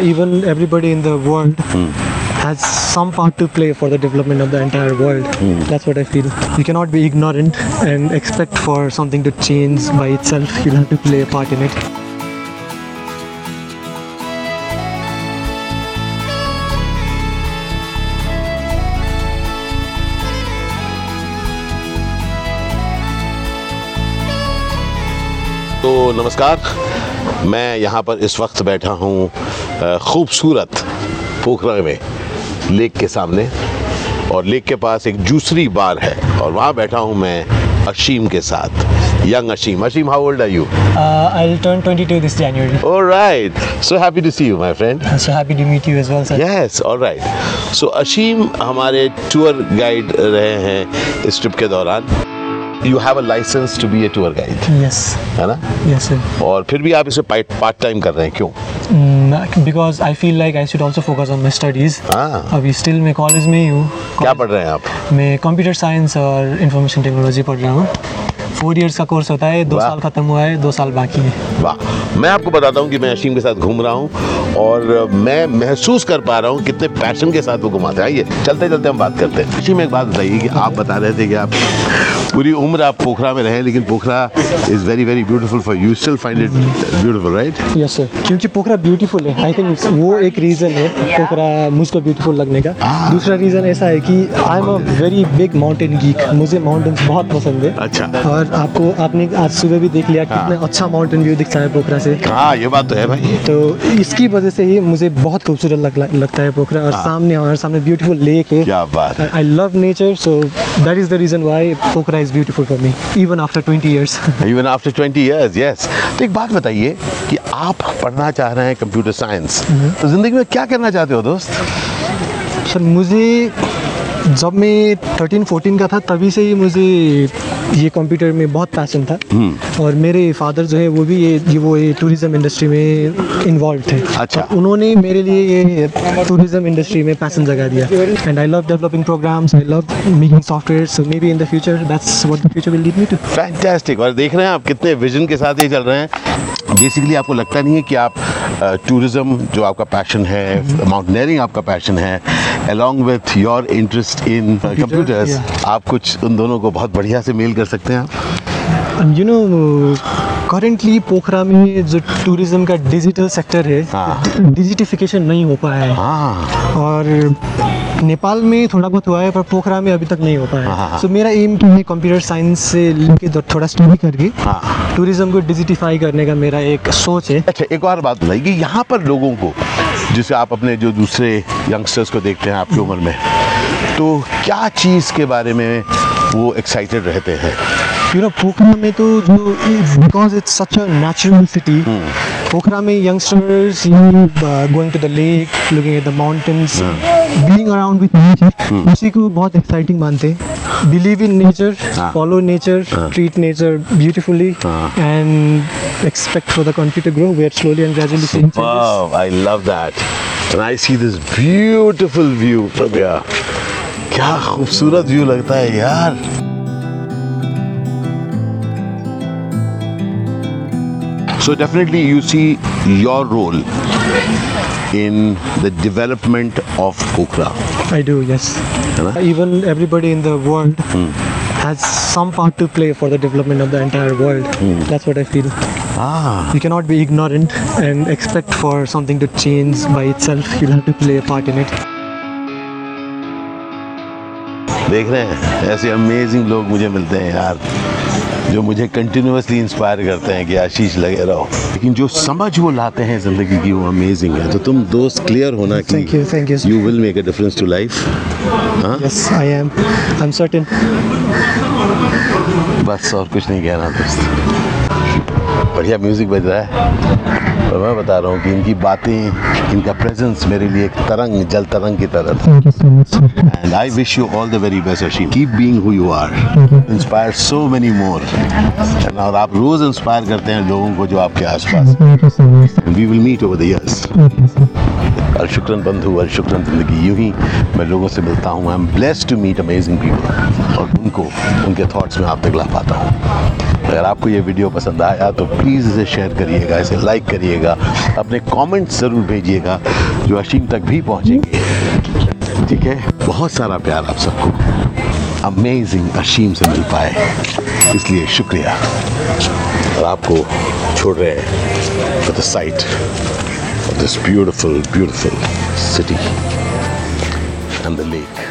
Even everybody in the world has some part to play for the development of the entire world. That's what I feel. You cannot be ignorant and expect for something to change by itself. You'll have to play a part in it. तो नमस्कार मैं यहाँ पर इस वक्त बैठा हूँ खूबसूरत पोखरा में लेक के सामने। और लेक के पास एक दूसरी बार है और वहाँ बैठा हूँ मैं अशीम के साथ। Young Ashim. Ashim how old are you Uh, I'll turn 22 this January. Alright so happy to see you my friend So happy to meet you as well, sir. Yes alright so Ashim हमारे tour guide रहे हैं इस trip के दौरान। You have a license to be a tour guide Yes, है ना? Yes, sir. और फिर भी आप इसे पार्ट टाइम कर रहे हैं क्यों? Because I feel like I should also focus on my studies. हाँ अभी स्टिल मैं कॉलेज में ही हूँ. क्या पढ़ रहे हैं आप? मैं कंप्यूटर साइंस और इंफॉर्मेशन टेक्नोलॉजी पढ़ रहा हूँ. फोर इयर्स का कोर्स होता है दो साल खत्म हुआ है दो साल बाकी है। वाह। मैं आपको बताता हूँ कि मैं अशीम के साथ घूम रहा हूँ और मैं महसूस कर पा रहा हूँ कितने पैशन के साथ वो घुमाते हैं। आइए चलते चलते हम बात करते हैं। अशीम एक बात बताइए कि आप बता रहे थे कि आप पूरी उम्र आप पोखरा में रहे लेकिन Pokhara is very very beautiful for you still find it beautiful right yes sir क्योंकि पोखरा ब्यूटीफुल है। आई थिंक वो एक रीज़न है पोखरा मुझको ब्यूटीफुल लगने का। दूसरा रीज़न ऐसा है कि I am a very big mountain geek मुझे माउंटेन्स बहुत पसंद है। अच्छा। और आपको आपने आज सुबह भी देख लिया कितना अच्छा माउंटेन व्यू दिखता है पोखरा से। हाँ ये बात तो है भाई। तो इसकी वजह से ही मुझे बहुत खूबसूरत लग, लगता है पोखरा। और सामने हमारे सामने ब्यूटीफुल लेक है। क्या बात है। I love nature, so that is the reason why Pokhara is beautiful for me, even after 20 years. Even after 20 years yes तो एक बात बताइए कि आप पढ़ना चाह रहे हैं कंप्यूटर साइंस तो ज़िंदगी में क्या करना चाहते हो दोस्त? सर मुझे जब मैं 13 14 का था तभी से ही मुझे ये कंप्यूटर में बहुत पैसन था। और मेरे फादर जो है वो भी ये ये वो ये टूरिज़्म इंडस्ट्री में इन्वॉल्व थे। अच्छा। तो उन्होंने मेरे लिए ये टूरिज़्म इंडस्ट्री में पैसन जगा दिया। And I love developing programs I love making software so maybe in the future that's what the future will lead me to fantastic और देख रहे हैं आप कितने विजन के साथ ये चल रहे हैं। बेसिकली आपको लगता नहीं है कि आप टूरिज़्म जो आपका पैशन है माउंटेनियरिंग आपका पैशन है along with your interest in computers आप कुछ उन दोनों को बहुत बढ़िया से मेल कर सकते हैं आप? यू नो करेंटली पोखरा में जो टूरिज़्म का डिजिटल सेक्टर है हाँ। डिजिटिफिकेशन नहीं हो पाया है। हाँ। और नेपाल में थोड़ा बहुत हुआ है पर पोखरा में अभी तक नहीं हो हाँ, पाया हाँ। है। सो मेरा एम है कंप्यूटर साइंस से लेके थोड़ा स्टडी करके हाँ। टूरिज़्म को डिजिटिफाई करने का मेरा एक सोच है। अच्छा एक और बात बताइए कि यहाँ पर लोगों को जिसे आप अपने जो दूसरे यंगस्टर्स को देखते हैं आपकी उम्र में तो क्या चीज़ के बारे में वो एक्साइटेड रहते हैं? यू नो पोखरा में तो जो because it's such a natural city Pokhara में youngsters going to the lake looking at the mountains being around with nature उसी को बहुत एक्साइटिंग मानते हैं। Believe in nature. Follow nature treat nature beautifully. And expect for the country to grow we are slowly and gradually seeing Wow, I love that. And I see this beautiful view from here. क्या खूबसूरत view लगता है यार। So definitely you see your role in the development of Pokhara. I do, yes. है ना? Even everybody in the world has some part to play for the development of the entire world. That's what I feel. Ah, You cannot be ignorant and expect for something to change by itself. You'll have to play a part in it. देख रहे हैं ऐसे amazing लोग मुझे मिलते हैं यार जो मुझे कंटिन्यूसली इंस्पायर करते हैं कि आशीष लगे रहो। लेकिन जो समझ वो लाते हैं ज़िंदगी की वो अमेजिंग है। तो तुम दोस्त क्लियर होना thank you thank you you will make a difference to life yes I am I am certain बस और कुछ नहीं कहना दोस्त। बढ़िया म्यूज़िक बज रहा है और मैं बता रहा हूँ कि इनकी बातें इनका प्रेजेंस मेरे लिए एक तरंग जल तरंग की तरह था I wish you all the very best, Ashim. Keep being who you are. Inspire so many more. And और आप रोज इंस्पायर करते हैं लोगों को जो आपके आसपास meet over the years. Okay, sir. और शुक्रन बंधु और शुक्रन ज़िंदगी यूँ ही मैं लोगों से मिलता हूँ I am blessed to meet amazing people और उनको उनके थॉट्स में आप तक ला पाता हूँ अगर आपको ये वीडियो पसंद आया तो प्लीज़ इसे शेयर करिएगा इसे लाइक करिएगा अपने कमेंट्स ज़रूर भेजिएगा जो अशीम तक भी पहुँचेंगे। ठीक है? बहुत सारा प्यार आप सबको। अमेजिंग अशीम से मिल पाए। इसलिए शुक्रिया। और आपको छोड़ रहे हैं the sight this beautiful, beautiful city and the lake.